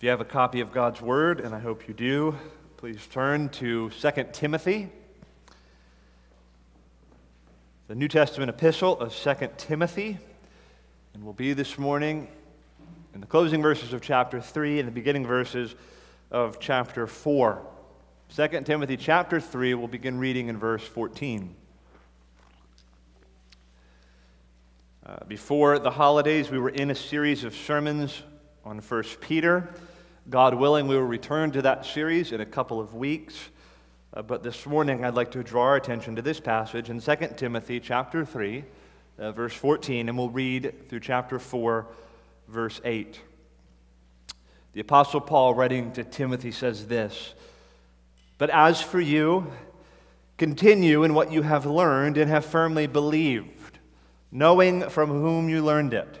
If you have a copy of God's Word, and I hope you do, please turn to 2 Timothy, the New Testament epistle of 2 Timothy. And we'll be this morning in the closing verses of chapter 3 and the beginning verses of chapter 4. 2 Timothy chapter 3, we'll begin reading in verse 14. Uh, before the holidays, we were in a series of sermons on 1 Peter. God willing, we will return to that series in a couple of weeks. Uh, but this morning, I'd like to draw our attention to this passage in 2 Timothy chapter 3, uh, verse 14, and we'll read through chapter 4, verse 8. The Apostle Paul, writing to Timothy, says this But as for you, continue in what you have learned and have firmly believed, knowing from whom you learned it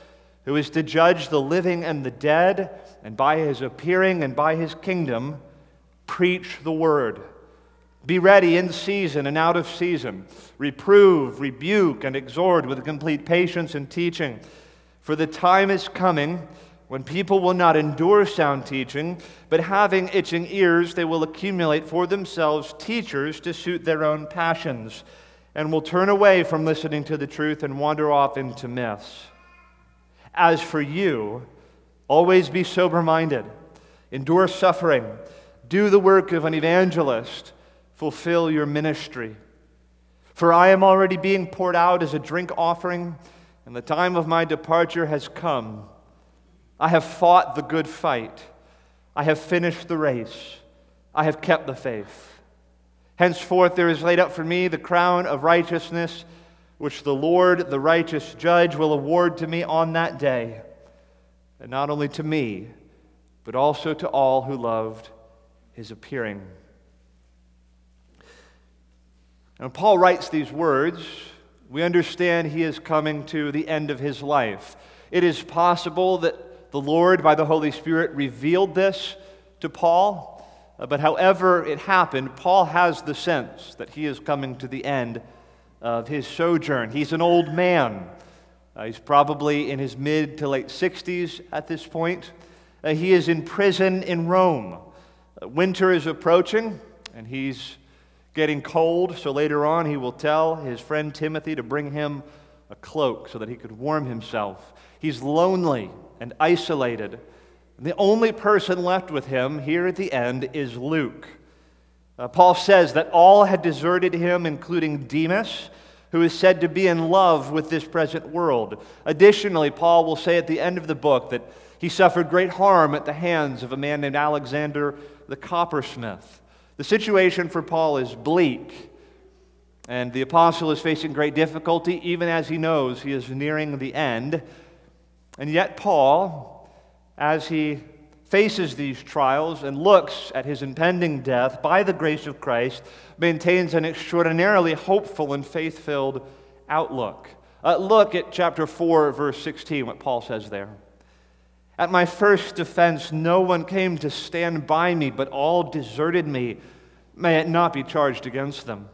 who is to judge the living and the dead, and by his appearing and by his kingdom, preach the word. Be ready in season and out of season. Reprove, rebuke, and exhort with complete patience and teaching. For the time is coming when people will not endure sound teaching, but having itching ears, they will accumulate for themselves teachers to suit their own passions, and will turn away from listening to the truth and wander off into myths. As for you, always be sober minded, endure suffering, do the work of an evangelist, fulfill your ministry. For I am already being poured out as a drink offering, and the time of my departure has come. I have fought the good fight, I have finished the race, I have kept the faith. Henceforth, there is laid up for me the crown of righteousness which the Lord, the righteous judge, will award to me on that day, and not only to me, but also to all who loved his appearing. And when Paul writes these words, we understand he is coming to the end of his life. It is possible that the Lord, by the Holy Spirit, revealed this to Paul, uh, but however it happened, Paul has the sense that he is coming to the end of his sojourn. He's an old man. Uh, he's probably in his mid to late 60s at this point. Uh, he is in prison in Rome. Uh, winter is approaching, and he's getting cold, so later on he will tell his friend Timothy to bring him a cloak so that he could warm himself. He's lonely and isolated. The only person left with him here at the end is Luke. Uh, Paul says that all had deserted him, including Demas, who is said to be in love with this present world. Additionally, Paul will say at the end of the book that he suffered great harm at the hands of a man named Alexander the coppersmith. The situation for Paul is bleak, and the apostle is facing great difficulty, even as he knows he is nearing the end. And yet, Paul, as he faces these trials and looks at his impending death by the grace of Christ, maintains an extraordinarily hopeful and faith filled outlook. Uh, look at chapter 4, verse 16, what Paul says there. At my first defense, no one came to stand by me, but all deserted me. May it not be charged against them.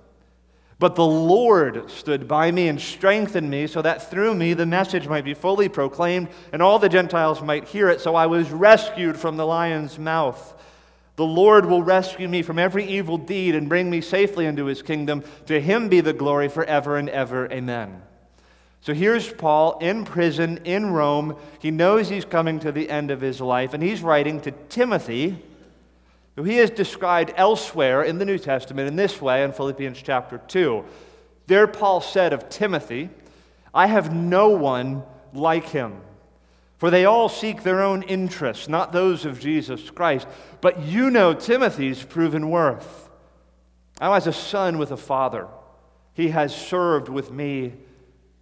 But the Lord stood by me and strengthened me so that through me the message might be fully proclaimed and all the Gentiles might hear it. So I was rescued from the lion's mouth. The Lord will rescue me from every evil deed and bring me safely into his kingdom. To him be the glory forever and ever. Amen. So here's Paul in prison in Rome. He knows he's coming to the end of his life, and he's writing to Timothy he is described elsewhere in the New Testament in this way in Philippians chapter 2. There, Paul said of Timothy, I have no one like him. For they all seek their own interests, not those of Jesus Christ. But you know Timothy's proven worth. I was a son with a father. He has served with me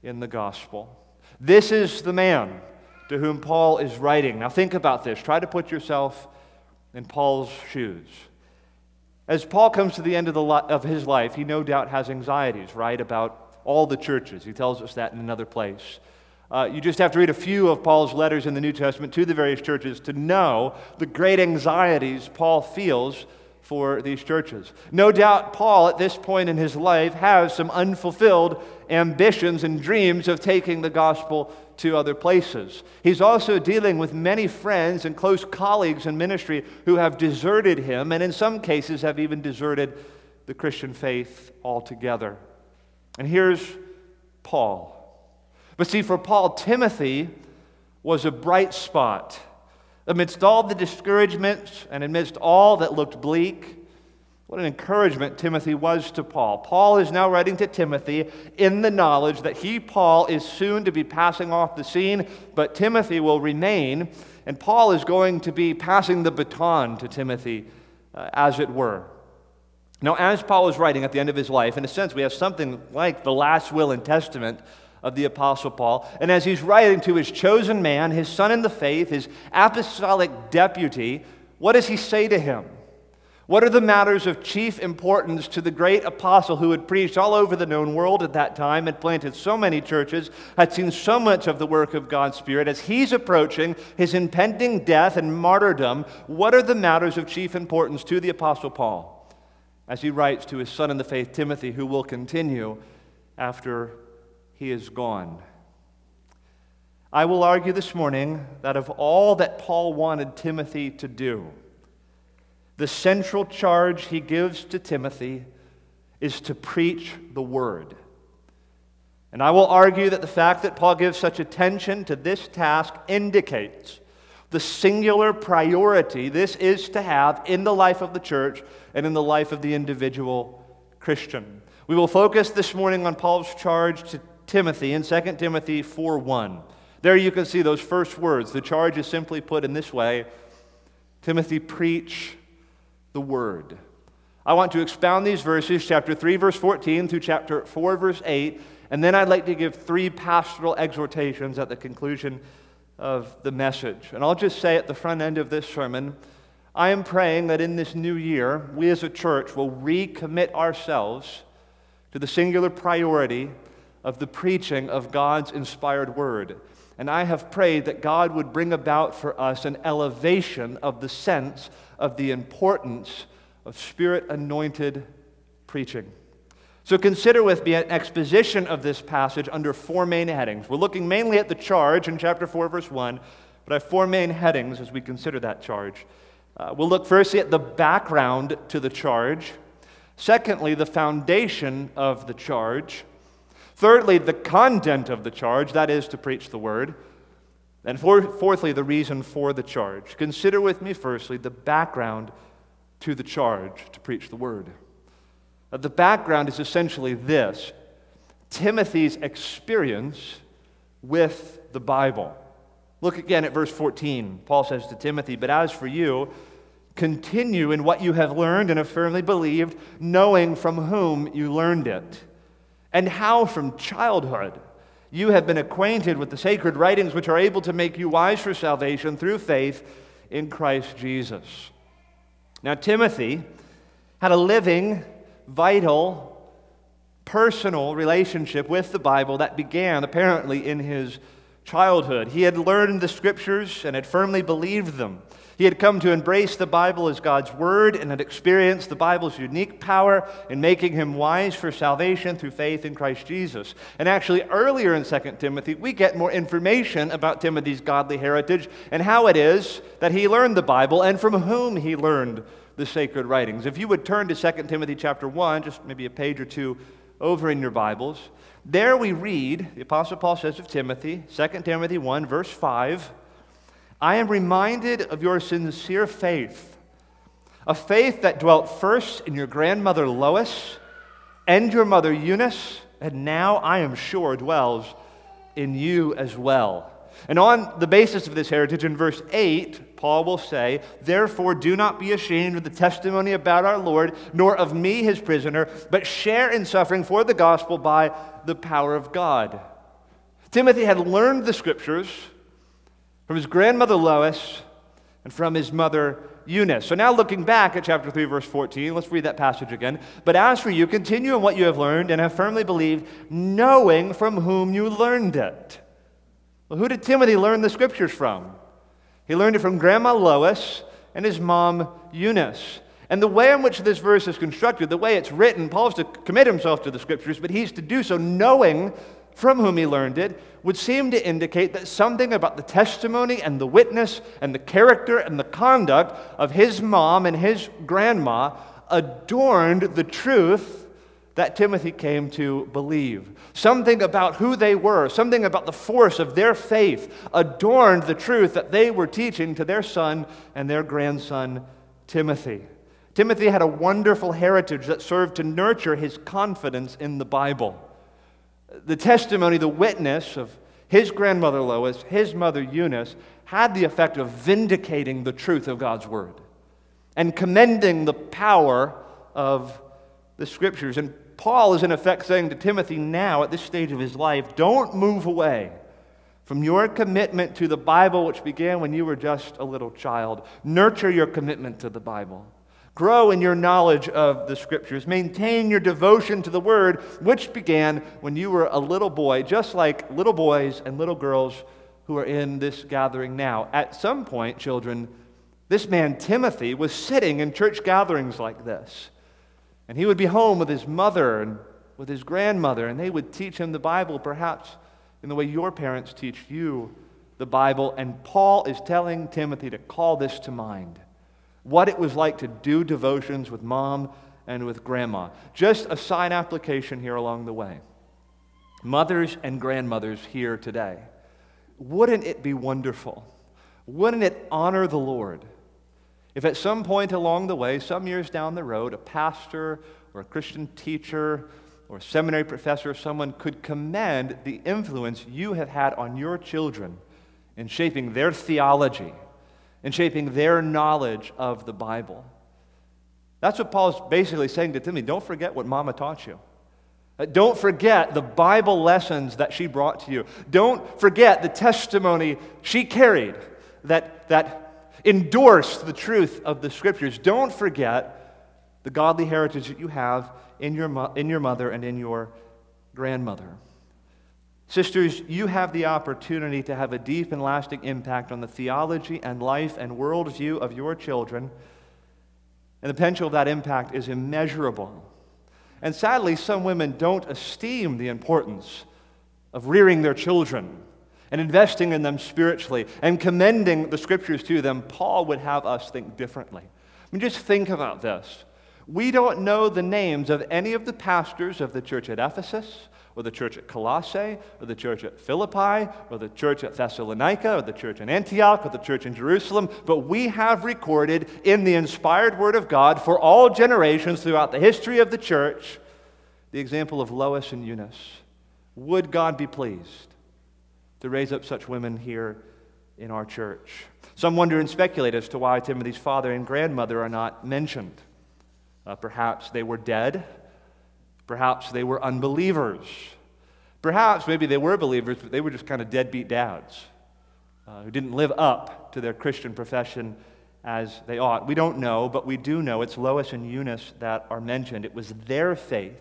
in the gospel. This is the man to whom Paul is writing. Now, think about this. Try to put yourself in Paul's shoes. As Paul comes to the end of, the li- of his life, he no doubt has anxieties, right, about all the churches. He tells us that in another place. Uh, you just have to read a few of Paul's letters in the New Testament to the various churches to know the great anxieties Paul feels for these churches. No doubt, Paul, at this point in his life, has some unfulfilled ambitions and dreams of taking the gospel to other places. He's also dealing with many friends and close colleagues in ministry who have deserted him, and in some cases have even deserted the Christian faith altogether. And here's Paul. But see, for Paul, Timothy was a bright spot Amidst all the discouragements and amidst all that looked bleak, what an encouragement Timothy was to Paul. Paul is now writing to Timothy in the knowledge that he, Paul, is soon to be passing off the scene, but Timothy will remain, and Paul is going to be passing the baton to Timothy, uh, as it were. Now, as Paul is writing at the end of his life, in a sense, we have something like the last will and testament of the Apostle Paul. And as he's writing to his chosen man, his son in the faith, his apostolic deputy, what does he say to him? What are the matters of chief importance to the great apostle who had preached all over the known world at that time, had planted so many churches, had seen so much of the work of God's Spirit? As he's approaching his impending death and martyrdom, what are the matters of chief importance to the apostle Paul? As he writes to his son in the faith, Timothy, who will continue after he is gone. I will argue this morning that of all that Paul wanted Timothy to do, the central charge he gives to Timothy is to preach the word. And I will argue that the fact that Paul gives such attention to this task indicates the singular priority this is to have in the life of the church and in the life of the individual Christian. We will focus this morning on Paul's charge to Timothy in 2 Timothy 4:1. There you can see those first words. The charge is simply put in this way Timothy, preach the word. I want to expound these verses, chapter 3, verse 14 through chapter 4, verse 8, and then I'd like to give three pastoral exhortations at the conclusion of the message. And I'll just say at the front end of this sermon, I am praying that in this new year, we as a church will recommit ourselves to the singular priority of the preaching of God's inspired word. And I have prayed that God would bring about for us an elevation of the sense of the importance of spirit anointed preaching. So consider with me an exposition of this passage under four main headings. We're looking mainly at the charge in chapter 4, verse 1, but I have four main headings as we consider that charge. Uh, we'll look firstly at the background to the charge, secondly, the foundation of the charge. Thirdly, the content of the charge, that is to preach the word. And fourthly, the reason for the charge. Consider with me, firstly, the background to the charge to preach the word. Uh, the background is essentially this Timothy's experience with the Bible. Look again at verse 14. Paul says to Timothy, But as for you, continue in what you have learned and have firmly believed, knowing from whom you learned it and how from childhood you have been acquainted with the sacred writings which are able to make you wise for salvation through faith in Christ Jesus. Now, Timothy had a living, vital, personal relationship with the Bible that began apparently in his childhood. He had learned the scriptures and had firmly believed them. He had come to embrace the Bible as God's Word and had experienced the Bible's unique power in making him wise for salvation through faith in Christ Jesus. And actually, earlier in 2 Timothy, we get more information about Timothy's godly heritage and how it is that he learned the Bible and from whom he learned the sacred writings. If you would turn to 2 Timothy chapter 1, just maybe a page or two over in your Bibles, there we read, the Apostle Paul says of Timothy, 2 Timothy 1, verse 5. I am reminded of your sincere faith, a faith that dwelt first in your grandmother Lois and your mother Eunice, and now I am sure dwells in you as well. And on the basis of this heritage, in verse 8, Paul will say, Therefore, do not be ashamed of the testimony about our Lord, nor of me, his prisoner, but share in suffering for the gospel by the power of God. Timothy had learned the scriptures from his grandmother Lois, and from his mother Eunice. So now looking back at chapter 3, verse 14, let's read that passage again. But as for you, continue in what you have learned and have firmly believed, knowing from whom you learned it. Well, who did Timothy learn the scriptures from? He learned it from Grandma Lois and his mom Eunice. And the way in which this verse is constructed, the way it's written, Paul's to commit himself to the scriptures, but he's to do so knowing from whom he learned it, would seem to indicate that something about the testimony and the witness and the character and the conduct of his mom and his grandma adorned the truth that Timothy came to believe. Something about who they were, something about the force of their faith adorned the truth that they were teaching to their son and their grandson, Timothy. Timothy had a wonderful heritage that served to nurture his confidence in the Bible. The testimony, the witness of his grandmother Lois, his mother Eunice, had the effect of vindicating the truth of God's word and commending the power of the scriptures. And Paul is, in effect, saying to Timothy now, at this stage of his life, don't move away from your commitment to the Bible, which began when you were just a little child. Nurture your commitment to the Bible. Grow in your knowledge of the Scriptures. Maintain your devotion to the Word, which began when you were a little boy, just like little boys and little girls who are in this gathering now. At some point, children, this man Timothy was sitting in church gatherings like this. And he would be home with his mother and with his grandmother, and they would teach him the Bible, perhaps in the way your parents teach you the Bible. And Paul is telling Timothy to call this to mind what it was like to do devotions with mom and with grandma. Just a side application here along the way. Mothers and grandmothers here today, wouldn't it be wonderful? Wouldn't it honor the Lord if at some point along the way, some years down the road, a pastor or a Christian teacher or a seminary professor, or someone could commend the influence you have had on your children in shaping their theology and shaping their knowledge of the Bible. That's what Paul's basically saying to Timothy. Don't forget what mama taught you. Uh, don't forget the Bible lessons that she brought to you. Don't forget the testimony she carried that, that endorsed the truth of the scriptures. Don't forget the godly heritage that you have in your, in your mother and in your grandmother. Sisters, you have the opportunity to have a deep and lasting impact on the theology and life and worldview of your children. And the potential of that impact is immeasurable. And sadly, some women don't esteem the importance of rearing their children and investing in them spiritually and commending the scriptures to them. Paul would have us think differently. I mean, just think about this. We don't know the names of any of the pastors of the church at Ephesus or the church at Colossae, or the church at Philippi, or the church at Thessalonica, or the church in Antioch, or the church in Jerusalem, but we have recorded in the inspired Word of God for all generations throughout the history of the church the example of Lois and Eunice. Would God be pleased to raise up such women here in our church? Some wonder and speculate as to why Timothy's father and grandmother are not mentioned. Uh, perhaps they were dead Perhaps they were unbelievers. Perhaps maybe they were believers, but they were just kind of deadbeat dads uh, who didn't live up to their Christian profession as they ought. We don't know, but we do know it's Lois and Eunice that are mentioned. It was their faith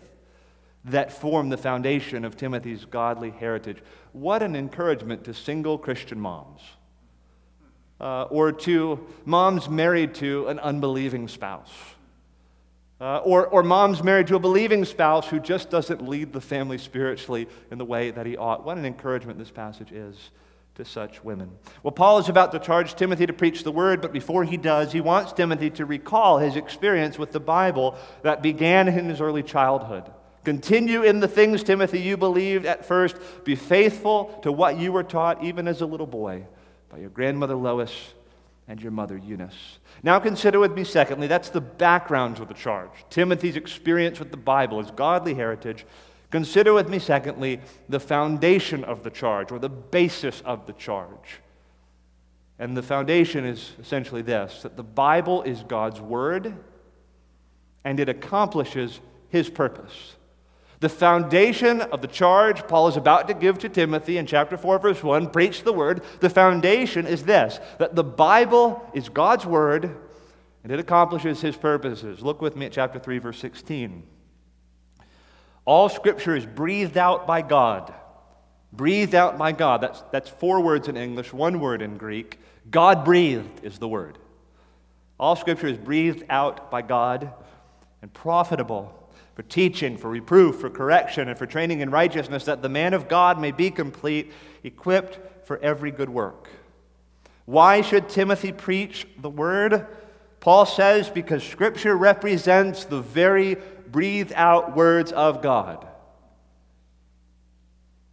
that form the foundation of Timothy's godly heritage. What an encouragement to single Christian moms. Uh, or to moms married to an unbelieving spouse. Uh, or, or mom's married to a believing spouse who just doesn't lead the family spiritually in the way that he ought. What an encouragement this passage is to such women. Well, Paul is about to charge Timothy to preach the word, but before he does, he wants Timothy to recall his experience with the Bible that began in his early childhood. Continue in the things, Timothy, you believed at first. Be faithful to what you were taught, even as a little boy, by your grandmother Lois and your mother Eunice. Now consider with me, secondly, that's the background to the charge. Timothy's experience with the Bible, his godly heritage. Consider with me, secondly, the foundation of the charge, or the basis of the charge. And the foundation is essentially this that the Bible is God's Word and it accomplishes His purpose. The foundation of the charge Paul is about to give to Timothy in chapter 4, verse 1 preach the word. The foundation is this that the Bible is God's word and it accomplishes his purposes. Look with me at chapter 3, verse 16. All scripture is breathed out by God. Breathed out by God. That's, that's four words in English, one word in Greek. God breathed is the word. All scripture is breathed out by God and profitable for teaching, for reproof, for correction, and for training in righteousness, that the man of God may be complete, equipped for every good work. Why should Timothy preach the word? Paul says, because Scripture represents the very breathed out words of God.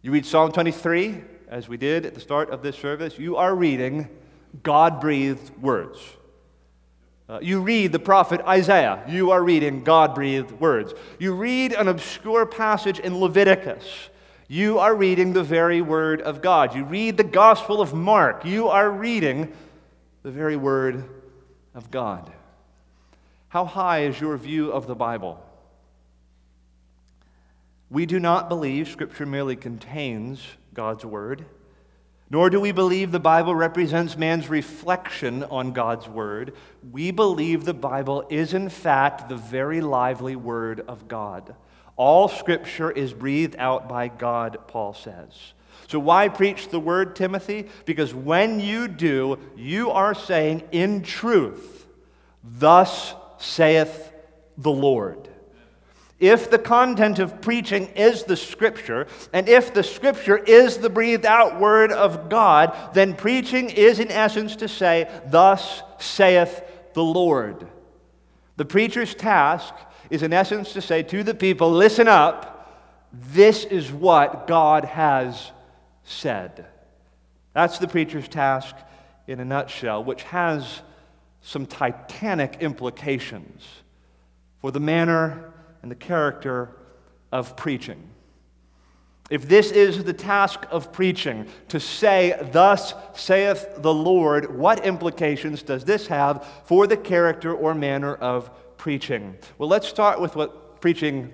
You read Psalm 23, as we did at the start of this service, you are reading God breathed words. Uh, you read the prophet Isaiah, you are reading God breathed words. You read an obscure passage in Leviticus, you are reading the very word of God. You read the Gospel of Mark, you are reading the very word of God. How high is your view of the Bible? We do not believe Scripture merely contains God's Word, nor do we believe the Bible represents man's reflection on God's Word. We believe the Bible is, in fact, the very lively Word of God. All Scripture is breathed out by God, Paul says. So, why preach the Word, Timothy? Because when you do, you are saying, in truth, Thus saith the Lord. If the content of preaching is the Scripture, and if the Scripture is the breathed out Word of God, then preaching is in essence to say, Thus saith the Lord. The preacher's task is in essence to say to the people, Listen up, this is what God has said. That's the preacher's task in a nutshell, which has some titanic implications for the manner and the character of preaching. If this is the task of preaching, to say, Thus saith the Lord, what implications does this have for the character or manner of preaching? Well, let's start with what preaching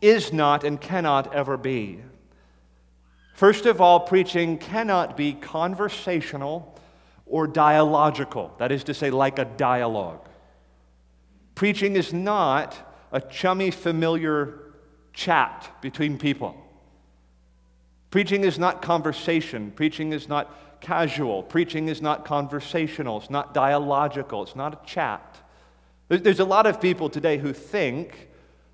is not and cannot ever be. First of all, preaching cannot be conversational or dialogical, that is to say, like a dialogue. Preaching is not a chummy, familiar chat between people. Preaching is not conversation. Preaching is not casual. Preaching is not conversational. It's not dialogical. It's not a chat. There's a lot of people today who think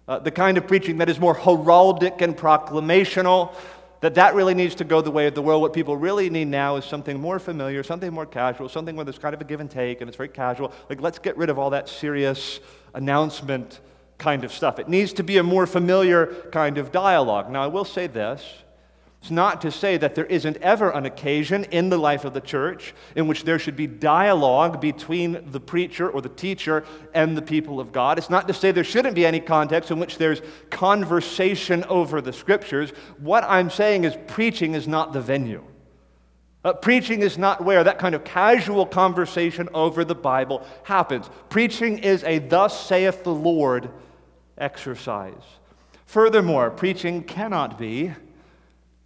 uh, the kind of preaching that is more heraldic and proclamational, that that really needs to go the way of the world. What people really need now is something more familiar, something more casual, something where there's kind of a give and take and it's very casual. Like, let's get rid of all that serious announcement kind of stuff. It needs to be a more familiar kind of dialogue. Now, I will say this it's not to say that there isn't ever an occasion in the life of the church in which there should be dialogue between the preacher or the teacher and the people of God. It's not to say there shouldn't be any context in which there's conversation over the scriptures. What I'm saying is preaching is not the venue. Uh, preaching is not where that kind of casual conversation over the Bible happens. Preaching is a thus saith the Lord exercise. Furthermore, preaching cannot be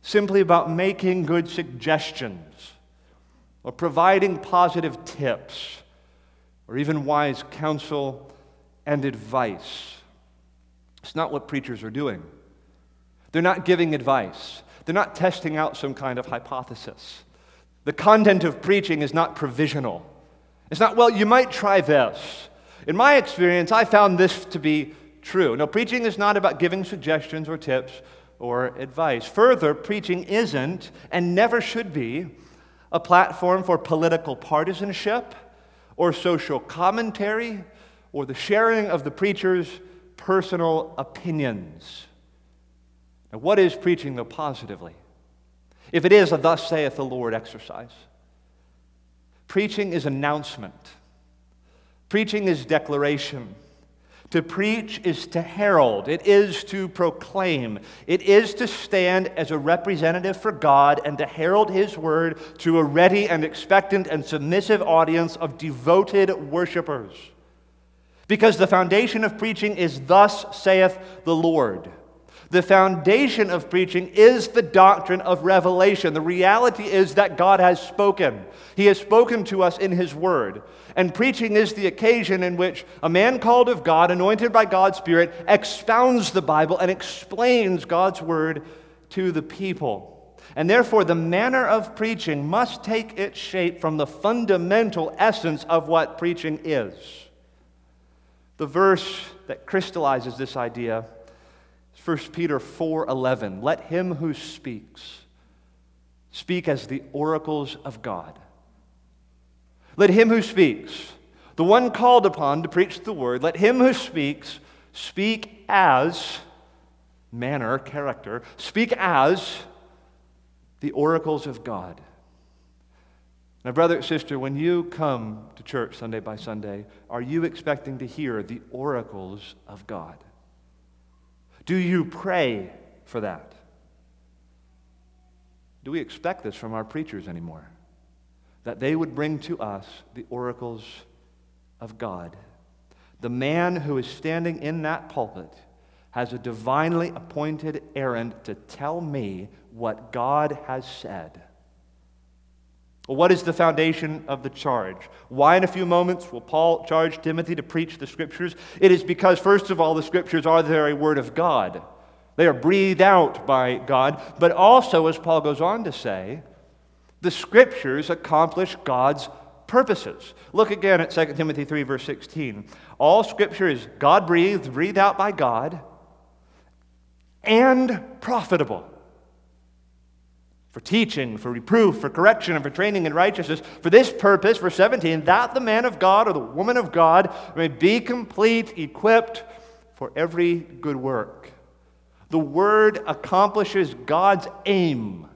simply about making good suggestions or providing positive tips or even wise counsel and advice. It's not what preachers are doing. They're not giving advice, they're not testing out some kind of hypothesis. The content of preaching is not provisional. It's not, well, you might try this. In my experience, I found this to be true. No, preaching is not about giving suggestions or tips or advice. Further, preaching isn't and never should be a platform for political partisanship or social commentary or the sharing of the preacher's personal opinions. Now, what is preaching, though, positively? If it is a thus saith the Lord exercise, preaching is announcement, preaching is declaration. To preach is to herald, it is to proclaim, it is to stand as a representative for God and to herald His word to a ready and expectant and submissive audience of devoted worshipers. Because the foundation of preaching is, Thus saith the Lord. The foundation of preaching is the doctrine of revelation. The reality is that God has spoken. He has spoken to us in His Word. And preaching is the occasion in which a man called of God, anointed by God's Spirit, expounds the Bible and explains God's Word to the people. And therefore, the manner of preaching must take its shape from the fundamental essence of what preaching is. The verse that crystallizes this idea is 1 Peter 4:11 Let him who speaks speak as the oracles of God. Let him who speaks, the one called upon to preach the word, let him who speaks speak as manner, character, speak as the oracles of God. Now, brother, sister, when you come to church Sunday by Sunday, are you expecting to hear the oracles of God? Do you pray for that? Do we expect this from our preachers anymore? That they would bring to us the oracles of God. The man who is standing in that pulpit has a divinely appointed errand to tell me what God has said. What is the foundation of the charge? Why, in a few moments, will Paul charge Timothy to preach the Scriptures? It is because, first of all, the Scriptures are the very Word of God. They are breathed out by God. But also, as Paul goes on to say, the Scriptures accomplish God's purposes. Look again at 2 Timothy 3, verse 16. All Scripture is God breathed, breathed out by God, and profitable for teaching, for reproof, for correction, and for training in righteousness. For this purpose, verse 17, that the man of God or the woman of God may be complete, equipped for every good work. The word accomplishes God's aim.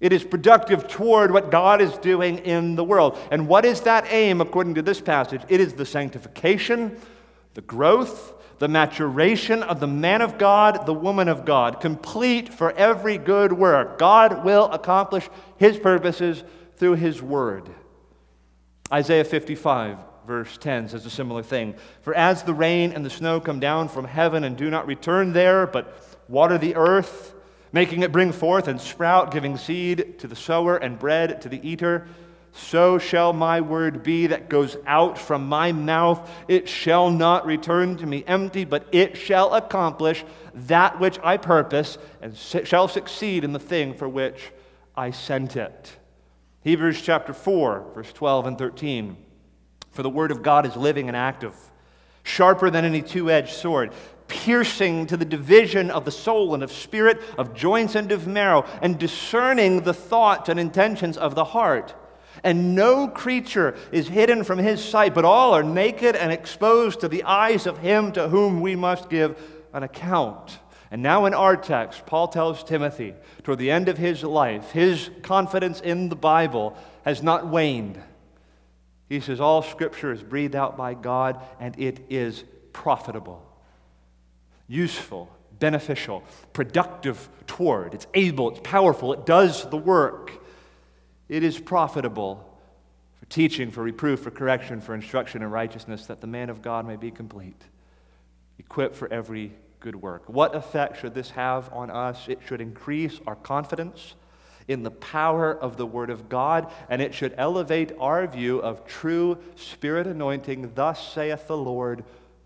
It is productive toward what God is doing in the world. And what is that aim according to this passage? It is the sanctification, the growth, the maturation of the man of God, the woman of God, complete for every good work. God will accomplish his purposes through his word. Isaiah 55, verse 10 says a similar thing. For as the rain and the snow come down from heaven and do not return there, but water the earth, making it bring forth and sprout, giving seed to the sower and bread to the eater, so shall my word be that goes out from my mouth. It shall not return to me empty, but it shall accomplish that which I purpose and shall succeed in the thing for which I sent it. Hebrews chapter 4, verse 12 and 13. For the word of God is living and active, sharper than any two edged sword, piercing to the division of the soul and of spirit, of joints and of marrow, and discerning the thoughts and intentions of the heart. And no creature is hidden from his sight, but all are naked and exposed to the eyes of him to whom we must give an account. And now, in our text, Paul tells Timothy, toward the end of his life, his confidence in the Bible has not waned. He says, All scripture is breathed out by God, and it is profitable, useful, beneficial, productive toward. It's able, it's powerful, it does the work it is profitable for teaching, for reproof, for correction, for instruction in righteousness, that the man of God may be complete, equipped for every good work. What effect should this have on us? It should increase our confidence in the power of the Word of God, and it should elevate our view of true Spirit anointing, thus saith the Lord,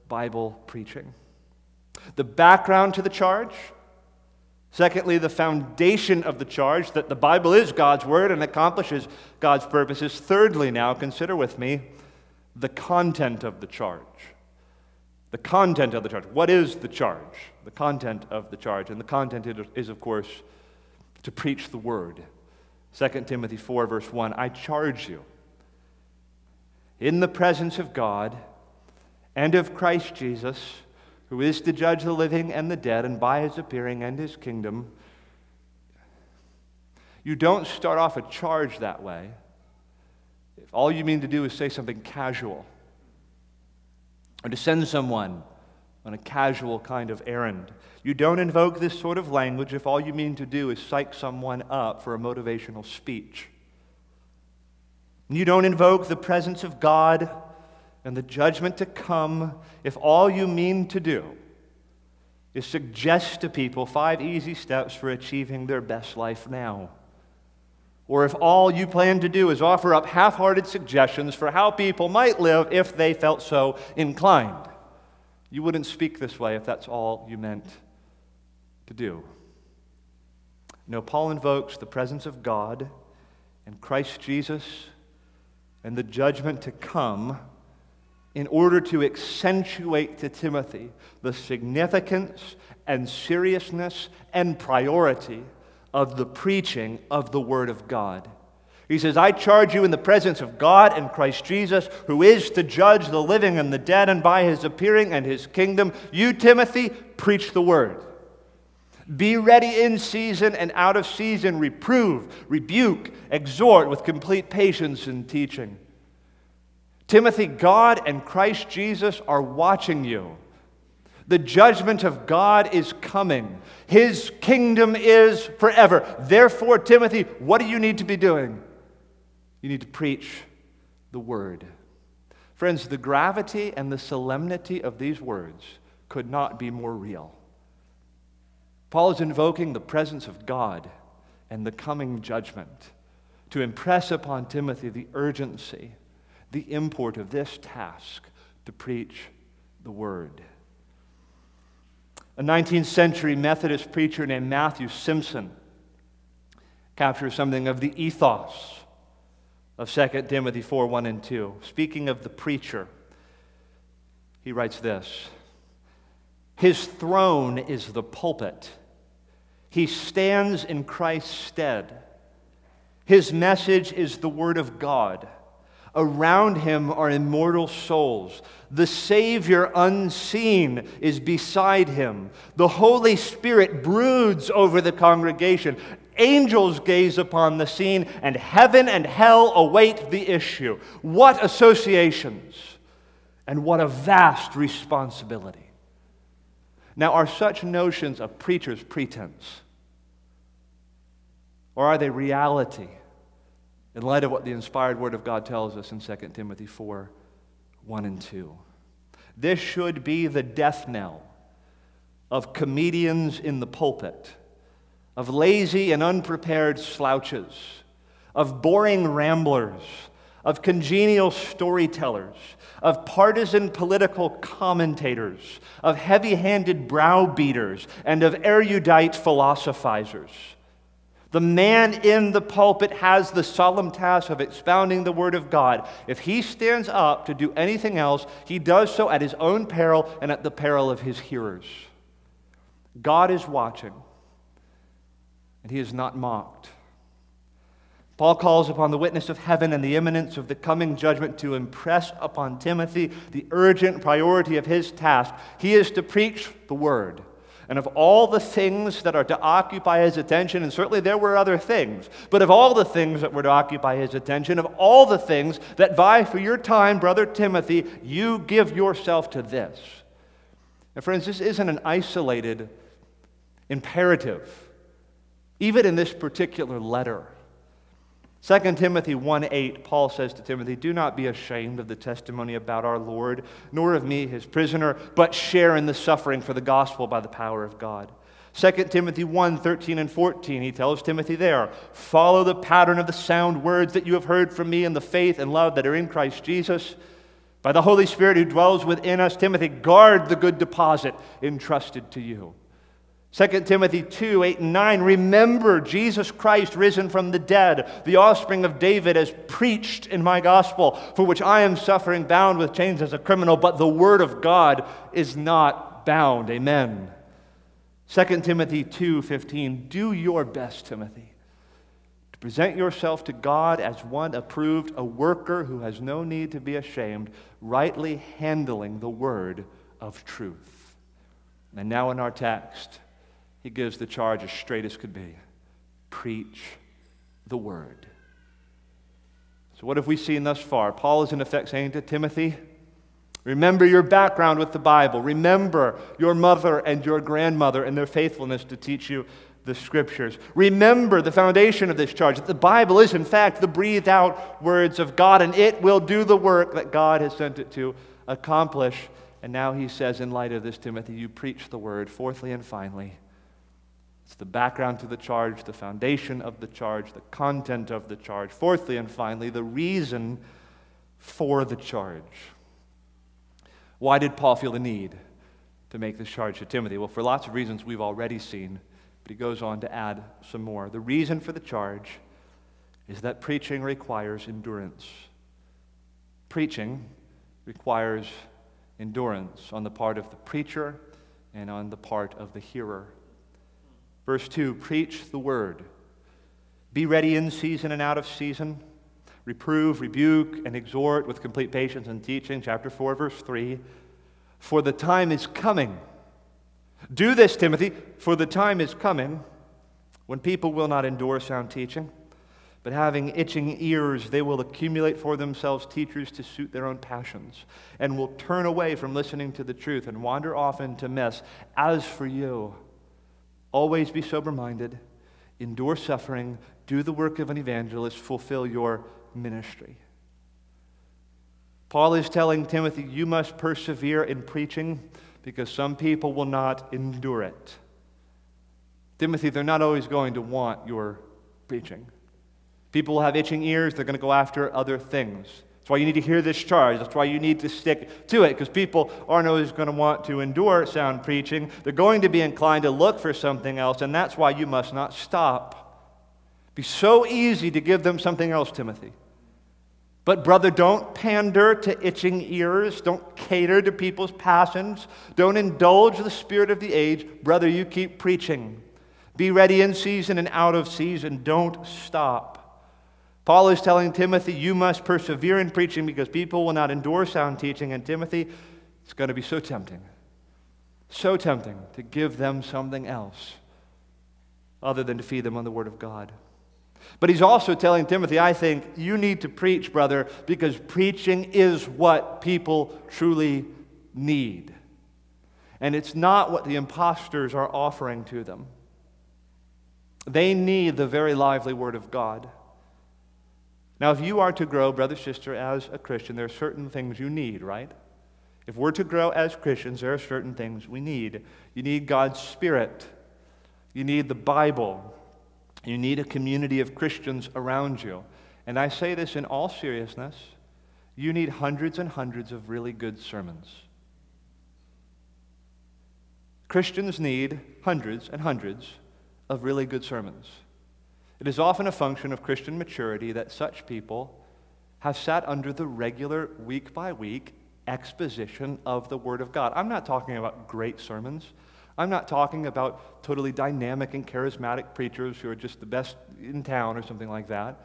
Bible preaching. The background to the charge Secondly, the foundation of the charge that the Bible is God's word and accomplishes God's purposes. Thirdly, now, consider with me the content of the charge. The content of the charge. What is the charge? The content of the charge. And the content is, of course, to preach the word. 2 Timothy 4, verse 1 I charge you in the presence of God and of Christ Jesus who is to judge the living and the dead, and by his appearing and his kingdom. You don't start off a charge that way if all you mean to do is say something casual or to send someone on a casual kind of errand. You don't invoke this sort of language if all you mean to do is psych someone up for a motivational speech. You don't invoke the presence of God and the judgment to come if all you mean to do is suggest to people five easy steps for achieving their best life now. Or if all you plan to do is offer up half hearted suggestions for how people might live if they felt so inclined, you wouldn't speak this way if that's all you meant to do. No, Paul invokes the presence of God and Christ Jesus and the judgment to come in order to accentuate to Timothy the significance and seriousness and priority of the preaching of the Word of God. He says, I charge you in the presence of God and Christ Jesus, who is to judge the living and the dead, and by his appearing and his kingdom, you, Timothy, preach the Word. Be ready in season and out of season, reprove, rebuke, exhort with complete patience and teaching. Timothy, God and Christ Jesus are watching you. The judgment of God is coming. His kingdom is forever. Therefore, Timothy, what do you need to be doing? You need to preach the word. Friends, the gravity and the solemnity of these words could not be more real. Paul is invoking the presence of God and the coming judgment to impress upon Timothy the urgency, the import of this task to preach the word. A 19th century Methodist preacher named Matthew Simpson captures something of the ethos of 2 Timothy 4 1 and 2. Speaking of the preacher, he writes this His throne is the pulpit, he stands in Christ's stead. His message is the Word of God. Around him are immortal souls. The Savior unseen is beside him. The Holy Spirit broods over the congregation. Angels gaze upon the scene, and heaven and hell await the issue. What associations, and what a vast responsibility. Now, are such notions of preacher's pretense? Or are they reality? In light of what the inspired Word of God tells us in 2 Timothy 4 1 and 2. This should be the death knell of comedians in the pulpit, of lazy and unprepared slouches, of boring ramblers, of congenial storytellers, of partisan political commentators, of heavy handed browbeaters, and of erudite philosophizers. The man in the pulpit has the solemn task of expounding the Word of God. If he stands up to do anything else, he does so at his own peril and at the peril of his hearers. God is watching, and he is not mocked. Paul calls upon the witness of heaven and the imminence of the coming judgment to impress upon Timothy the urgent priority of his task. He is to preach the Word. And of all the things that are to occupy his attention, and certainly there were other things, but of all the things that were to occupy his attention, of all the things that vie for your time, brother Timothy, you give yourself to this. And friends, this isn't an isolated imperative, even in this particular letter. 2 Timothy 1 8, Paul says to Timothy, Do not be ashamed of the testimony about our Lord, nor of me, his prisoner, but share in the suffering for the gospel by the power of God. 2 Timothy 1 13 and 14, he tells Timothy there, Follow the pattern of the sound words that you have heard from me in the faith and love that are in Christ Jesus. By the Holy Spirit who dwells within us, Timothy, guard the good deposit entrusted to you. 2 Timothy 2 8 and 9. Remember Jesus Christ risen from the dead, the offspring of David, as preached in my gospel, for which I am suffering, bound with chains as a criminal, but the word of God is not bound. Amen. 2 Timothy 2 15. Do your best, Timothy, to present yourself to God as one approved, a worker who has no need to be ashamed, rightly handling the word of truth. And now in our text, he gives the charge as straight as could be preach the word. So, what have we seen thus far? Paul is in effect saying to Timothy, Remember your background with the Bible. Remember your mother and your grandmother and their faithfulness to teach you the scriptures. Remember the foundation of this charge that the Bible is, in fact, the breathed out words of God, and it will do the work that God has sent it to accomplish And now he says, in light of this, Timothy, you preach the word. Fourthly and finally, it's the background to the charge, the foundation of the charge, the content of the charge. Fourthly and finally, the reason for the charge. Why did Paul feel the need to make this charge to Timothy? Well, for lots of reasons we've already seen, but he goes on to add some more. The reason for the charge is that preaching requires endurance. Preaching requires endurance on the part of the preacher and on the part of the hearer. Verse 2 Preach the word. Be ready in season and out of season. Reprove, rebuke, and exhort with complete patience and teaching. Chapter 4, verse 3. For the time is coming. Do this, Timothy, for the time is coming when people will not endure sound teaching but having itching ears, they will accumulate for themselves teachers to suit their own passions, and will turn away from listening to the truth and wander off into mess. As for you, always be sober minded, endure suffering, do the work of an evangelist, fulfill your ministry. Paul is telling Timothy, you must persevere in preaching because some people will not endure it. Timothy, they're not always going to want your preaching. People will have itching ears, they're going to go after other things. That's why you need to hear this charge. That's why you need to stick to it, because people aren't always going to want to endure sound preaching. They're going to be inclined to look for something else, and that's why you must not stop. Be so easy to give them something else, Timothy. But, brother, don't pander to itching ears. Don't cater to people's passions. Don't indulge the spirit of the age. Brother, you keep preaching. Be ready in season and out of season. Don't stop. Paul is telling Timothy, you must persevere in preaching because people will not endure sound teaching. And Timothy, it's going to be so tempting, so tempting to give them something else other than to feed them on the Word of God. But he's also telling Timothy, I think you need to preach, brother, because preaching is what people truly need. And it's not what the imposters are offering to them. They need the very lively Word of God. Now, if you are to grow, brother, sister, as a Christian, there are certain things you need, right? If we're to grow as Christians, there are certain things we need. You need God's Spirit, you need the Bible, you need a community of Christians around you. And I say this in all seriousness you need hundreds and hundreds of really good sermons. Christians need hundreds and hundreds of really good sermons. It is often a function of Christian maturity that such people have sat under the regular week by week exposition of the Word of God. I'm not talking about great sermons. I'm not talking about totally dynamic and charismatic preachers who are just the best in town or something like that.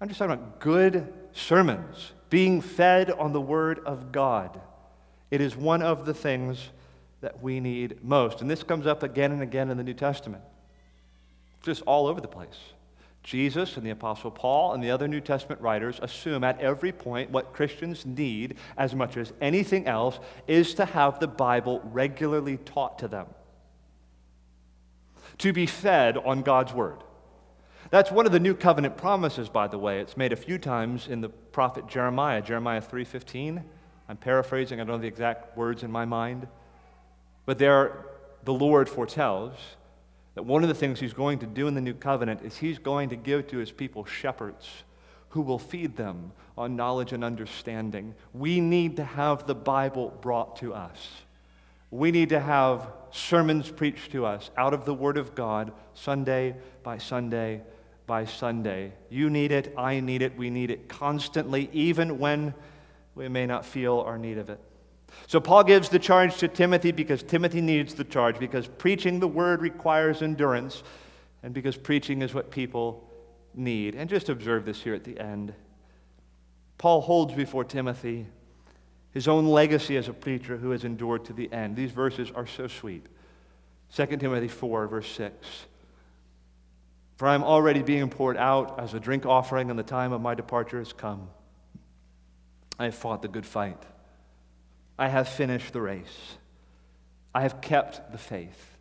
I'm just talking about good sermons, being fed on the Word of God. It is one of the things that we need most. And this comes up again and again in the New Testament just all over the place. Jesus and the Apostle Paul and the other New Testament writers assume at every point what Christians need as much as anything else is to have the Bible regularly taught to them, to be fed on God's Word. That's one of the new covenant promises, by the way. It's made a few times in the prophet Jeremiah, Jeremiah 3:15. I'm paraphrasing, I don't know the exact words in my mind. But there the Lord foretells that one of the things he's going to do in the new covenant is he's going to give to his people shepherds who will feed them on knowledge and understanding. We need to have the Bible brought to us. We need to have sermons preached to us out of the Word of God, Sunday by Sunday by Sunday. You need it, I need it, we need it constantly, even when we may not feel our need of it. So Paul gives the charge to Timothy because Timothy needs the charge, because preaching the word requires endurance, and because preaching is what people need. And just observe this here at the end. Paul holds before Timothy his own legacy as a preacher who has endured to the end. These verses are so sweet. 2 Timothy 4, verse 6. For I am already being poured out as a drink offering, and the time of my departure has come. I have fought the good fight. I have finished the race. I have kept the faith.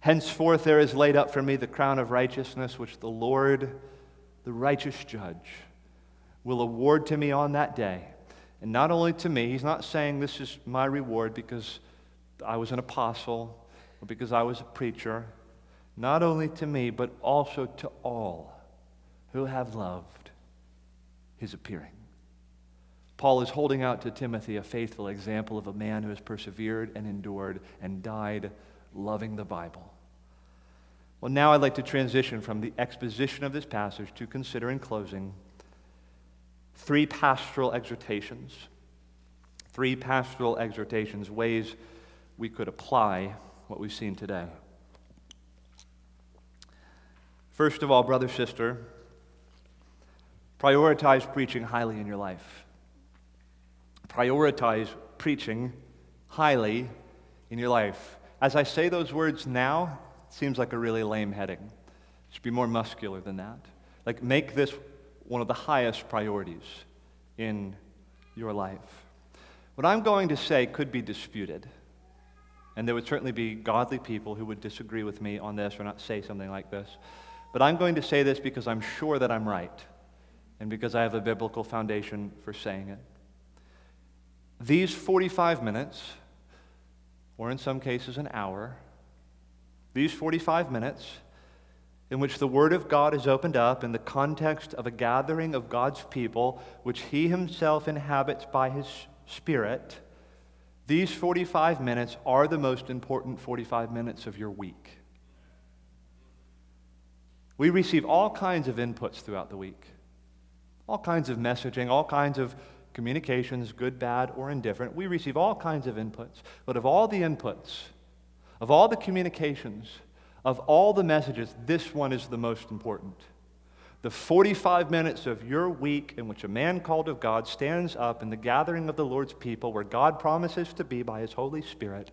Henceforth, there is laid up for me the crown of righteousness, which the Lord, the righteous judge, will award to me on that day, And not only to me, he's not saying this is my reward because I was an apostle or because I was a preacher. Not only to me, but also to all who have loved his appearing. Paul is holding out to Timothy a faithful example of a man who has persevered and endured and died loving the Bible. Well, now I'd like to transition from the exposition of this passage to consider in closing three pastoral exhortations. Three pastoral exhortations, ways we could apply what we've seen today. First of all, brother, sister, prioritize preaching highly in your life. Prioritize preaching highly in your life. As I say those words now, it seems like a really lame heading. It should be more muscular than that. Like, make this one of the highest priorities in your life. What I'm going to say could be disputed. And there would certainly be godly people who would disagree with me on this or not say something like this. But I'm going to say this because I'm sure that I'm right and because I have a biblical foundation for saying it. These 45 minutes, or in some cases an hour, these 45 minutes in which the Word of God is opened up in the context of a gathering of God's people, which He Himself inhabits by His Spirit, these 45 minutes are the most important 45 minutes of your week. We receive all kinds of inputs throughout the week, all kinds of messaging, all kinds of communications, good, bad, or indifferent. We receive all kinds of inputs. But of all the inputs, of all the communications, of all the messages, this one is the most important. The 45 minutes of your week in which a man called of God stands up in the gathering of the Lord's people where God promises to be by his Holy Spirit,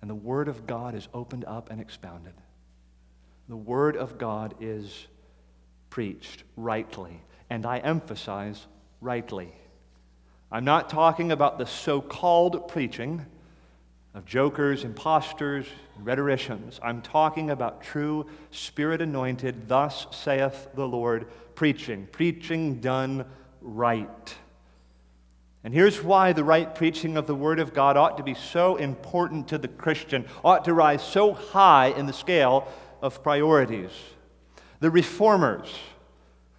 and the Word of God is opened up and expounded. The Word of God is preached rightly, and I emphasize rightly. I'm not talking about the so called preaching of jokers, impostors, rhetoricians. I'm talking about true, spirit anointed, thus saith the Lord, preaching, preaching done right. And here's why the right preaching of the Word of God ought to be so important to the Christian, ought to rise so high in the scale of priorities. The reformers,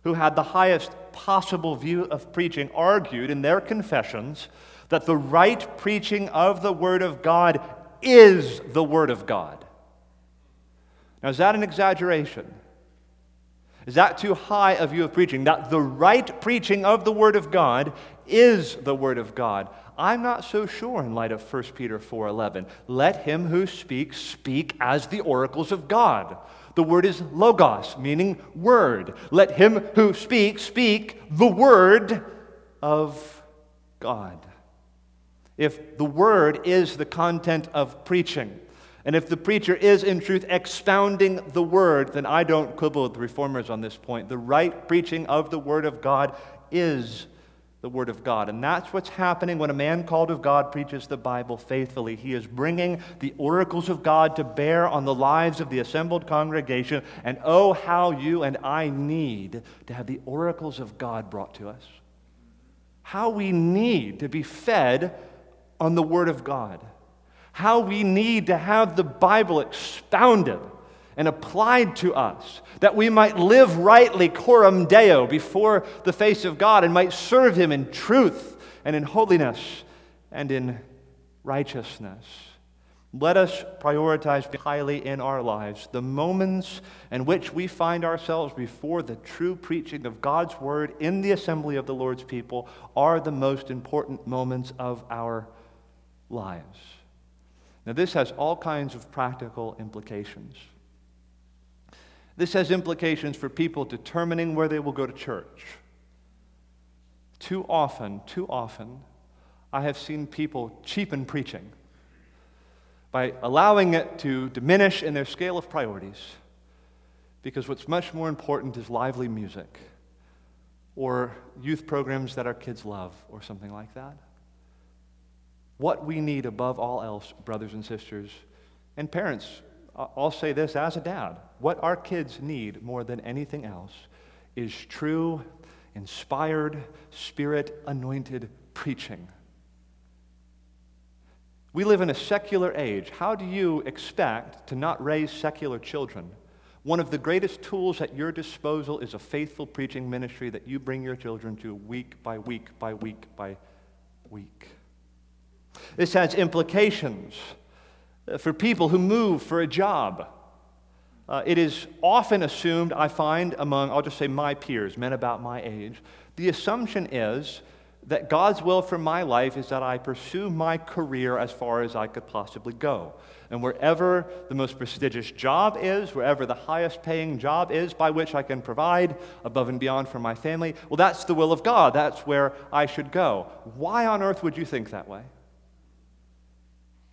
who had the highest possible view of preaching, argued in their confessions that the right preaching of the Word of God is the Word of God. Now, is that an exaggeration? Is that too high a view of preaching? That the right preaching of the Word of God is the Word of God. I'm not so sure in light of 1 Peter 4:11. Let him who speaks speak as the oracles of God. The word is logos, meaning word. Let him who speaks speak the word of God. If the word is the content of preaching, and if the preacher is in truth expounding the word, then I don't quibble with the reformers on this point. The right preaching of the word of God is the Word of God. And that's what's happening when a man called of God preaches the Bible faithfully. He is bringing the oracles of God to bear on the lives of the assembled congregation. And oh, how you and I need to have the oracles of God brought to us. How we need to be fed on the Word of God. How we need to have the Bible expounded and applied to us, that we might live rightly coram deo before the face of God and might serve Him in truth and in holiness and in righteousness. Let us prioritize highly in our lives the moments in which we find ourselves before the true preaching of God's word in the assembly of the Lord's people are the most important moments of our lives. Now, this has all kinds of practical implications. This has implications for people determining where they will go to church. Too often, too often, I have seen people cheapen preaching by allowing it to diminish in their scale of priorities because what's much more important is lively music or youth programs that our kids love or something like that. What we need above all else, brothers and sisters, and parents, I'll say this as a dad what our kids need more than anything else is true, inspired, spirit anointed preaching. We live in a secular age. How do you expect to not raise secular children? One of the greatest tools at your disposal is a faithful preaching ministry that you bring your children to week by week by week by week. This has implications for people who move for a job. Uh, it is often assumed, I find, among, I'll just say my peers, men about my age, the assumption is that God's will for my life is that I pursue my career as far as I could possibly go. And wherever the most prestigious job is, wherever the highest paying job is by which I can provide above and beyond for my family, well, that's the will of God. That's where I should go. Why on earth would you think that way?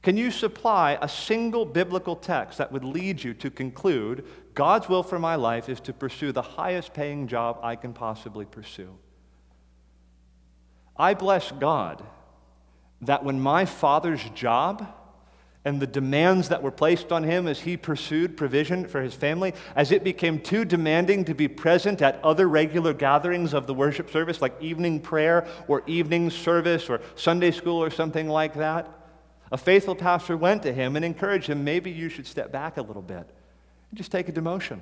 Can you supply a single biblical text that would lead you to conclude God's will for my life is to pursue the highest paying job I can possibly pursue? I bless God that when my father's job and the demands that were placed on him as he pursued provision for his family, as it became too demanding to be present at other regular gatherings of the worship service, like evening prayer or evening service or Sunday school or something like that, a faithful pastor went to him and encouraged him maybe you should step back a little bit and just take a demotion.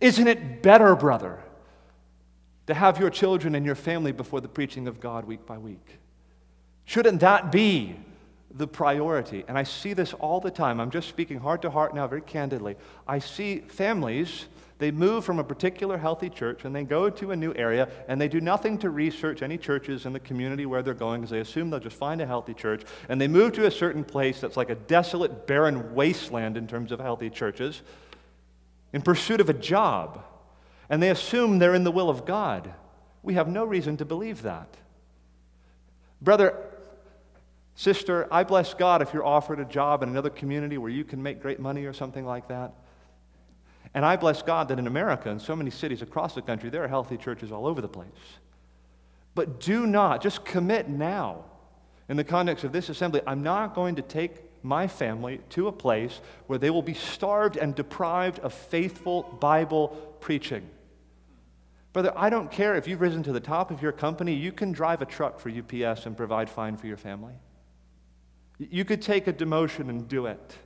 Isn't it better, brother, to have your children and your family before the preaching of God week by week? Shouldn't that be the priority? And I see this all the time. I'm just speaking heart to heart now, very candidly. I see families, they move from a particular healthy church and they go to a new area and they do nothing to research any churches in the community where they're going because they assume they'll just find a healthy church. And they move to a certain place that's like a desolate, barren wasteland in terms of healthy churches in pursuit of a job and they assume they're in the will of God. We have no reason to believe that. Brother, sister, I bless God if you're offered a job in another community where you can make great money or something like that. And I bless God that in America, in so many cities across the country, there are healthy churches all over the place. But do not, just commit now in the context of this assembly. I'm not going to take my family to a place where they will be starved and deprived of faithful Bible preaching. Brother, I don't care if you've risen to the top of your company, you can drive a truck for UPS and provide fine for your family. You could take a demotion and do it.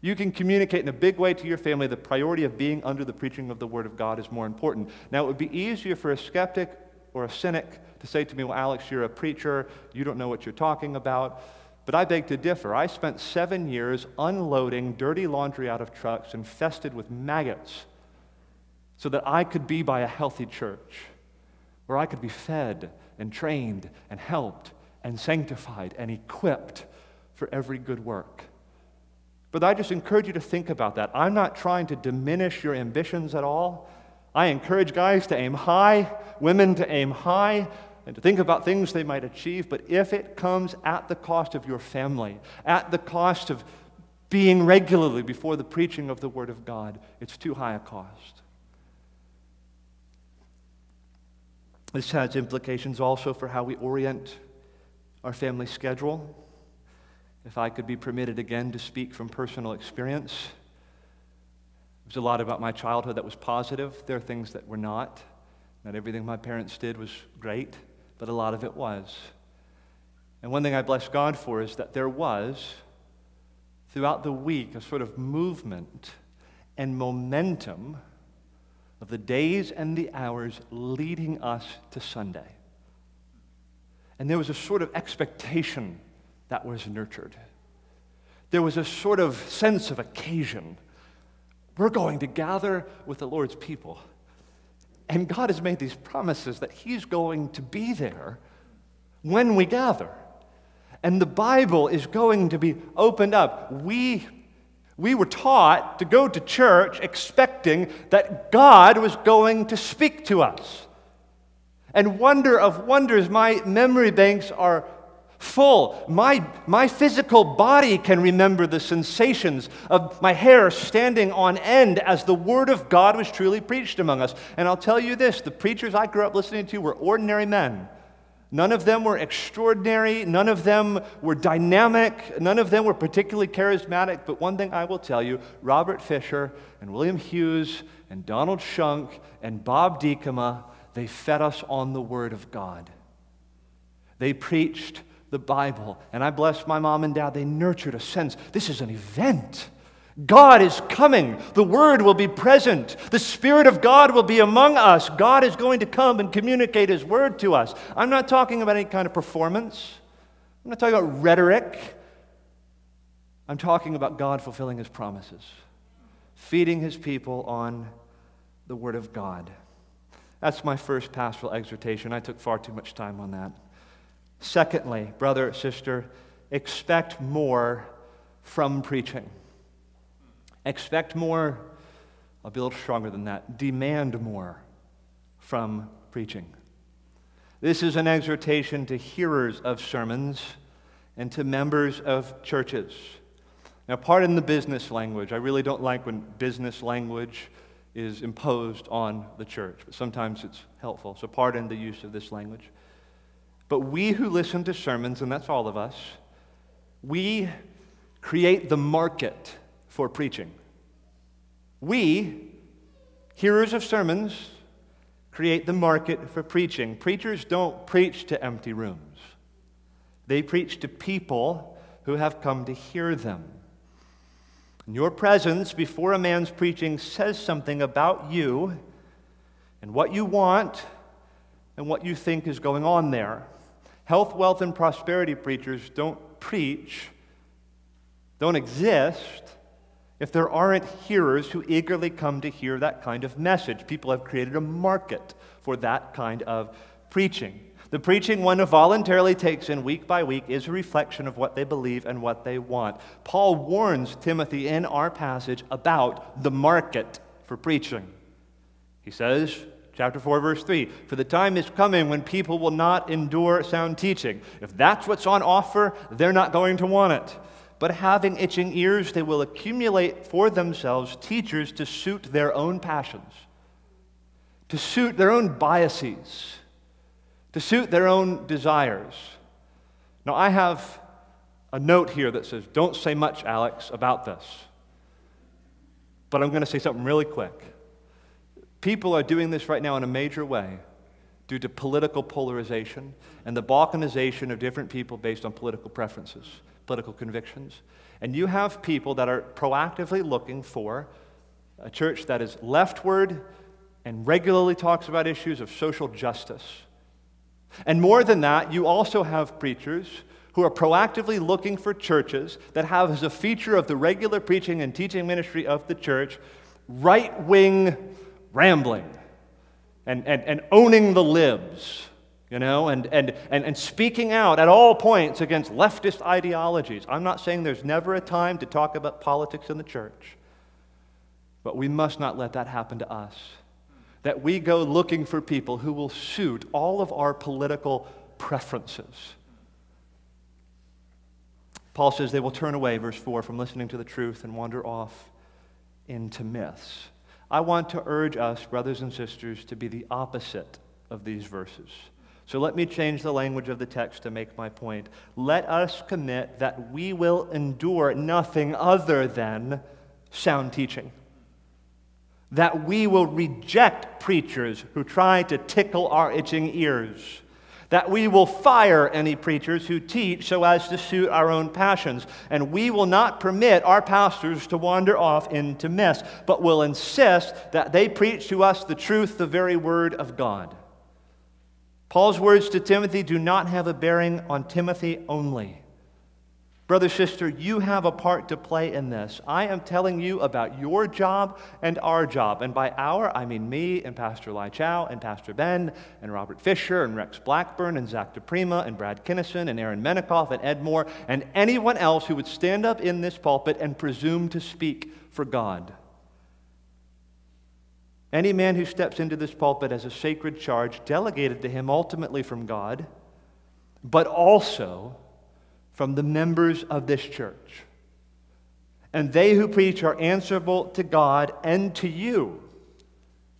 You can communicate in a big way to your family the priority of being under the preaching of the Word of God is more important. Now, it would be easier for a skeptic or a cynic to say to me, Well, Alex, you're a preacher, you don't know what you're talking about. But I beg to differ. I spent seven years unloading dirty laundry out of trucks infested with maggots so that I could be by a healthy church where I could be fed and trained and helped and sanctified and equipped for every good work. But I just encourage you to think about that. I'm not trying to diminish your ambitions at all. I encourage guys to aim high, women to aim high, and to think about things they might achieve. But if it comes at the cost of your family, at the cost of being regularly before the preaching of the Word of God, it's too high a cost. This has implications also for how we orient our family schedule. If I could be permitted again to speak from personal experience, there's a lot about my childhood that was positive. There are things that were not. Not everything my parents did was great, but a lot of it was. And one thing I bless God for is that there was, throughout the week, a sort of movement and momentum of the days and the hours leading us to Sunday. And there was a sort of expectation that was nurtured. There was a sort of sense of occasion. We're going to gather with the Lord's people. And God has made these promises that He's going to be there when we gather. And the Bible is going to be opened up. We we were taught to go to church expecting that God was going to speak to us. And wonder of wonders, my memory banks are full. My, my physical body can remember the sensations of my hair standing on end as the Word of God was truly preached among us. And I'll tell you this the preachers I grew up listening to were ordinary men. None of them were extraordinary. None of them were dynamic. None of them were particularly charismatic. But one thing I will tell you Robert Fisher and William Hughes and Donald Shunk and Bob Diekema, they fed us on the Word of God. They preached the Bible. And I bless my mom and dad. They nurtured a sense this is an event. God is coming. The Word will be present. The Spirit of God will be among us. God is going to come and communicate His Word to us. I'm not talking about any kind of performance, I'm not talking about rhetoric. I'm talking about God fulfilling His promises, feeding His people on the Word of God. That's my first pastoral exhortation. I took far too much time on that. Secondly, brother, sister, expect more from preaching. Expect more, I'll be a little stronger than that. Demand more from preaching. This is an exhortation to hearers of sermons and to members of churches. Now, pardon the business language. I really don't like when business language is imposed on the church, but sometimes it's helpful. So, pardon the use of this language. But we who listen to sermons, and that's all of us, we create the market for preaching. We, hearers of sermons, create the market for preaching. Preachers don't preach to empty rooms, they preach to people who have come to hear them. And your presence before a man's preaching says something about you and what you want and what you think is going on there. Health, wealth, and prosperity preachers don't preach, don't exist if there aren't hearers who eagerly come to hear that kind of message. People have created a market for that kind of preaching. The preaching one voluntarily takes in week by week is a reflection of what they believe and what they want. Paul warns Timothy in our passage about the market for preaching. He says, Chapter 4, verse 3 For the time is coming when people will not endure sound teaching. If that's what's on offer, they're not going to want it. But having itching ears, they will accumulate for themselves teachers to suit their own passions, to suit their own biases, to suit their own desires. Now, I have a note here that says, Don't say much, Alex, about this. But I'm going to say something really quick. People are doing this right now in a major way due to political polarization and the balkanization of different people based on political preferences, political convictions. And you have people that are proactively looking for a church that is leftward and regularly talks about issues of social justice. And more than that, you also have preachers who are proactively looking for churches that have as a feature of the regular preaching and teaching ministry of the church right wing rambling and, and, and owning the libs, you know, and, and, and, and speaking out at all points against leftist ideologies. I'm not saying there's never a time to talk about politics in the church, but we must not let that happen to us. That we go looking for people who will suit all of our political preferences. Paul says they will turn away, verse 4, from listening to the truth and wander off into myths. I want to urge us, brothers and sisters, to be the opposite of these verses. So let me change the language of the text to make my point. Let us commit that we will endure nothing other than sound teaching. That we will reject preachers who try to tickle our itching ears that we will fire any preachers who teach so as to suit our own passions. And we will not permit our pastors to wander off into mess, but will insist that they preach to us the truth, the very word of God. Paul's words to Timothy do not have a bearing on Timothy only. Brother, sister, you have a part to play in this. I am telling you about your job and our job. And by our, I mean me and Pastor Lai Chow and Pastor Ben and Robert Fisher and Rex Blackburn and Zach DePrima and Brad Kinnison and Aaron Menikoff and Ed Moore and anyone else who would stand up in this pulpit and presume to speak for God. Any man who steps into this pulpit has a sacred charge delegated to him ultimately from God, but also from the members of this church. And they who preach are answerable to God and to you.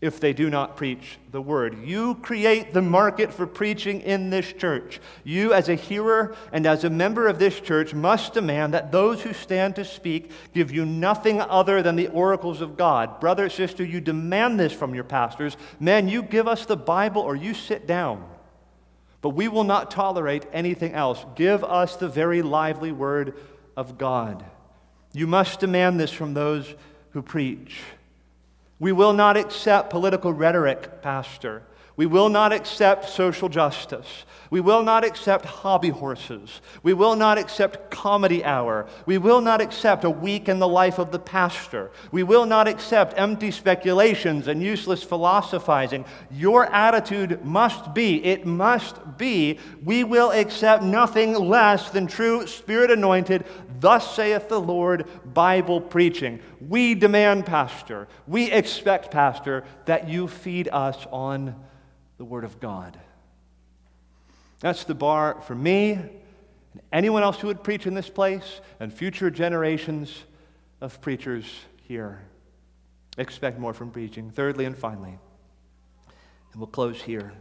if they do not preach the word. You create the market for preaching in this church. You, as a hearer and as a member of this church, must demand that those who stand to speak give you nothing other than the oracles of God. Brother, sister, you demand this from your pastors. Men, you give us the Bible or you sit down. But we will not tolerate anything else. Give us the very lively word of God. You must demand this from those who preach. We will not accept political rhetoric, Pastor. We will not accept social justice. We will not accept hobby horses. We will not accept comedy hour. We will not accept a week in the life of the pastor. We will not accept empty speculations and useless philosophizing. Your attitude must be, it must be, we will accept nothing less than true spirit anointed, thus saith the Lord, Bible preaching. We demand, Pastor, we expect, Pastor, that you feed us on the Word of God. That's the bar for me and anyone else who would preach in this place and future generations of preachers here. Expect more from preaching. Thirdly and finally, and we'll close here.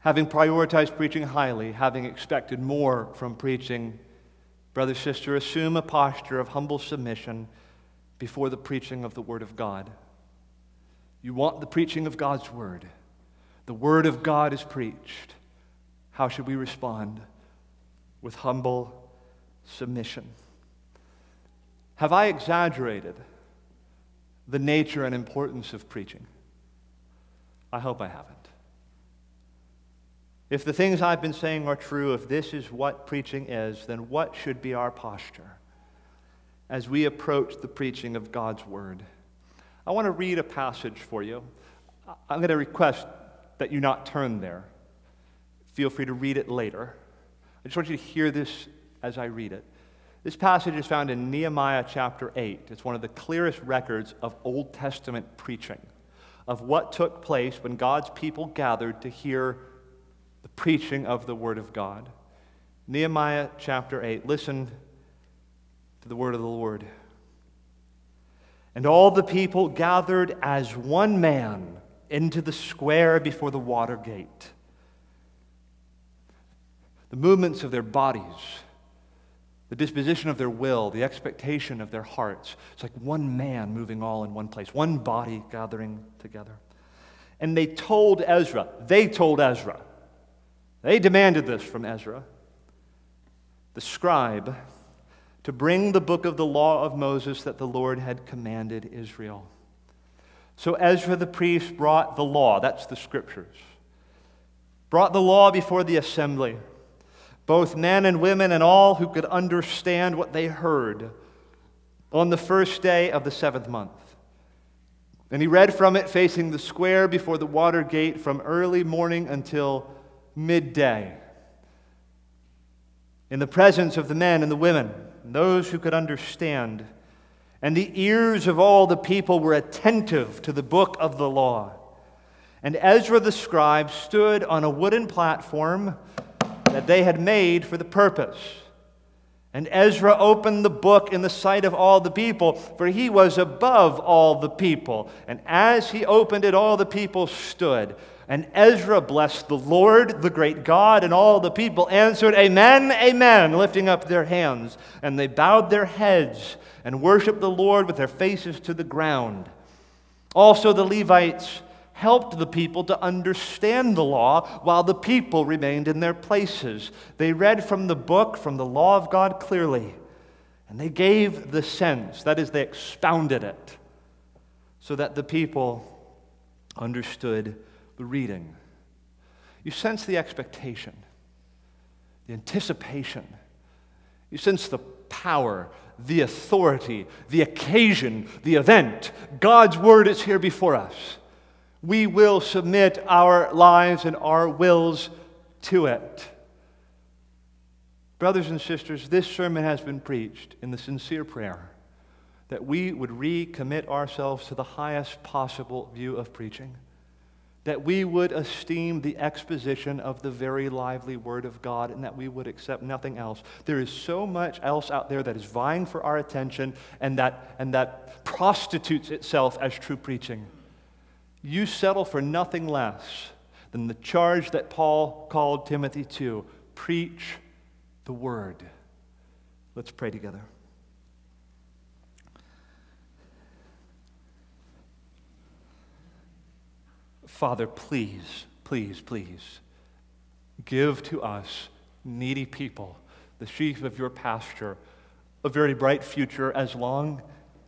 Having prioritized preaching highly, having expected more from preaching, brother, sister, assume a posture of humble submission before the preaching of the Word of God. You want the preaching of God's word. The word of God is preached. How should we respond? With humble submission. Have I exaggerated the nature and importance of preaching? I hope I haven't. If the things I've been saying are true, if this is what preaching is, then what should be our posture as we approach the preaching of God's word? I want to read a passage for you. I'm going to request that you not turn there. Feel free to read it later. I just want you to hear this as I read it. This passage is found in Nehemiah chapter 8. It's one of the clearest records of Old Testament preaching, of what took place when God's people gathered to hear the preaching of the Word of God. Nehemiah chapter 8. Listen to the word of the Lord. And all the people gathered as one man into the square before the water gate. The movements of their bodies, the disposition of their will, the expectation of their hearts. It's like one man moving all in one place, one body gathering together. And they told Ezra, they told Ezra, they demanded this from Ezra, the scribe to bring the book of the law of Moses that the Lord had commanded Israel. So Ezra the priest brought the law, that's the scriptures, brought the law before the assembly, both men and women and all who could understand what they heard on the first day of the seventh month. And he read from it facing the square before the water gate from early morning until midday in the presence of the men and the women those who could understand. And the ears of all the people were attentive to the book of the law. And Ezra the scribe stood on a wooden platform that they had made for the purpose. And Ezra opened the book in the sight of all the people, for he was above all the people. And as he opened it, all the people stood. And Ezra blessed the Lord, the great God, and all the people answered, Amen, Amen, lifting up their hands. And they bowed their heads and worshiped the Lord with their faces to the ground. Also, the Levites helped the people to understand the law while the people remained in their places. They read from the book, from the law of God clearly, and they gave the sense, that is, they expounded it, so that the people understood the reading. You sense the expectation, the anticipation. You sense the power, the authority, the occasion, the event. God's word is here before us. We will submit our lives and our wills to it. Brothers and sisters, this sermon has been preached in the sincere prayer that we would recommit ourselves to the highest possible view of preaching that we would esteem the exposition of the very lively Word of God and that we would accept nothing else. There is so much else out there that is vying for our attention and that, and that prostitutes itself as true preaching. You settle for nothing less than the charge that Paul called Timothy to preach the Word. Let's pray together. Father, please, please, please give to us, needy people, the sheep of your pasture, a very bright future as long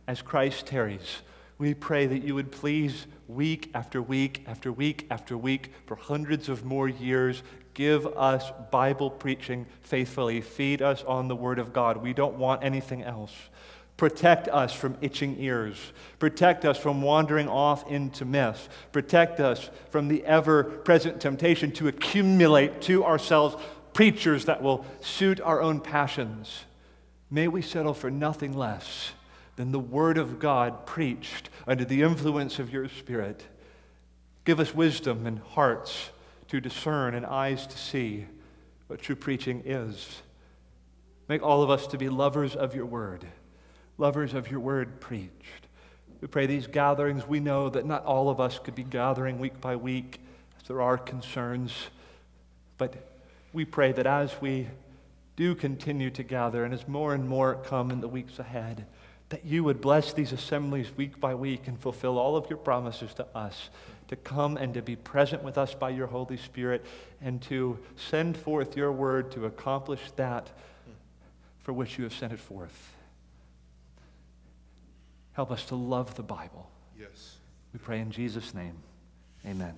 as Christ tarries. We pray that you would please, week after week after week after week, for hundreds of more years, give us Bible preaching faithfully. Feed us on the Word of God. We don't want anything else. Protect us from itching ears. Protect us from wandering off into myths. Protect us from the ever present temptation to accumulate to ourselves preachers that will suit our own passions. May we settle for nothing less than the Word of God preached under the influence of your Spirit. Give us wisdom and hearts to discern and eyes to see what true preaching is. Make all of us to be lovers of your Word lovers of your word preached. We pray these gatherings, we know that not all of us could be gathering week by week, as there are concerns. But we pray that as we do continue to gather and as more and more come in the weeks ahead, that you would bless these assemblies week by week and fulfill all of your promises to us to come and to be present with us by your Holy Spirit and to send forth your word to accomplish that for which you have sent it forth. Help us to love the Bible. Yes. We pray in Jesus' name. Amen.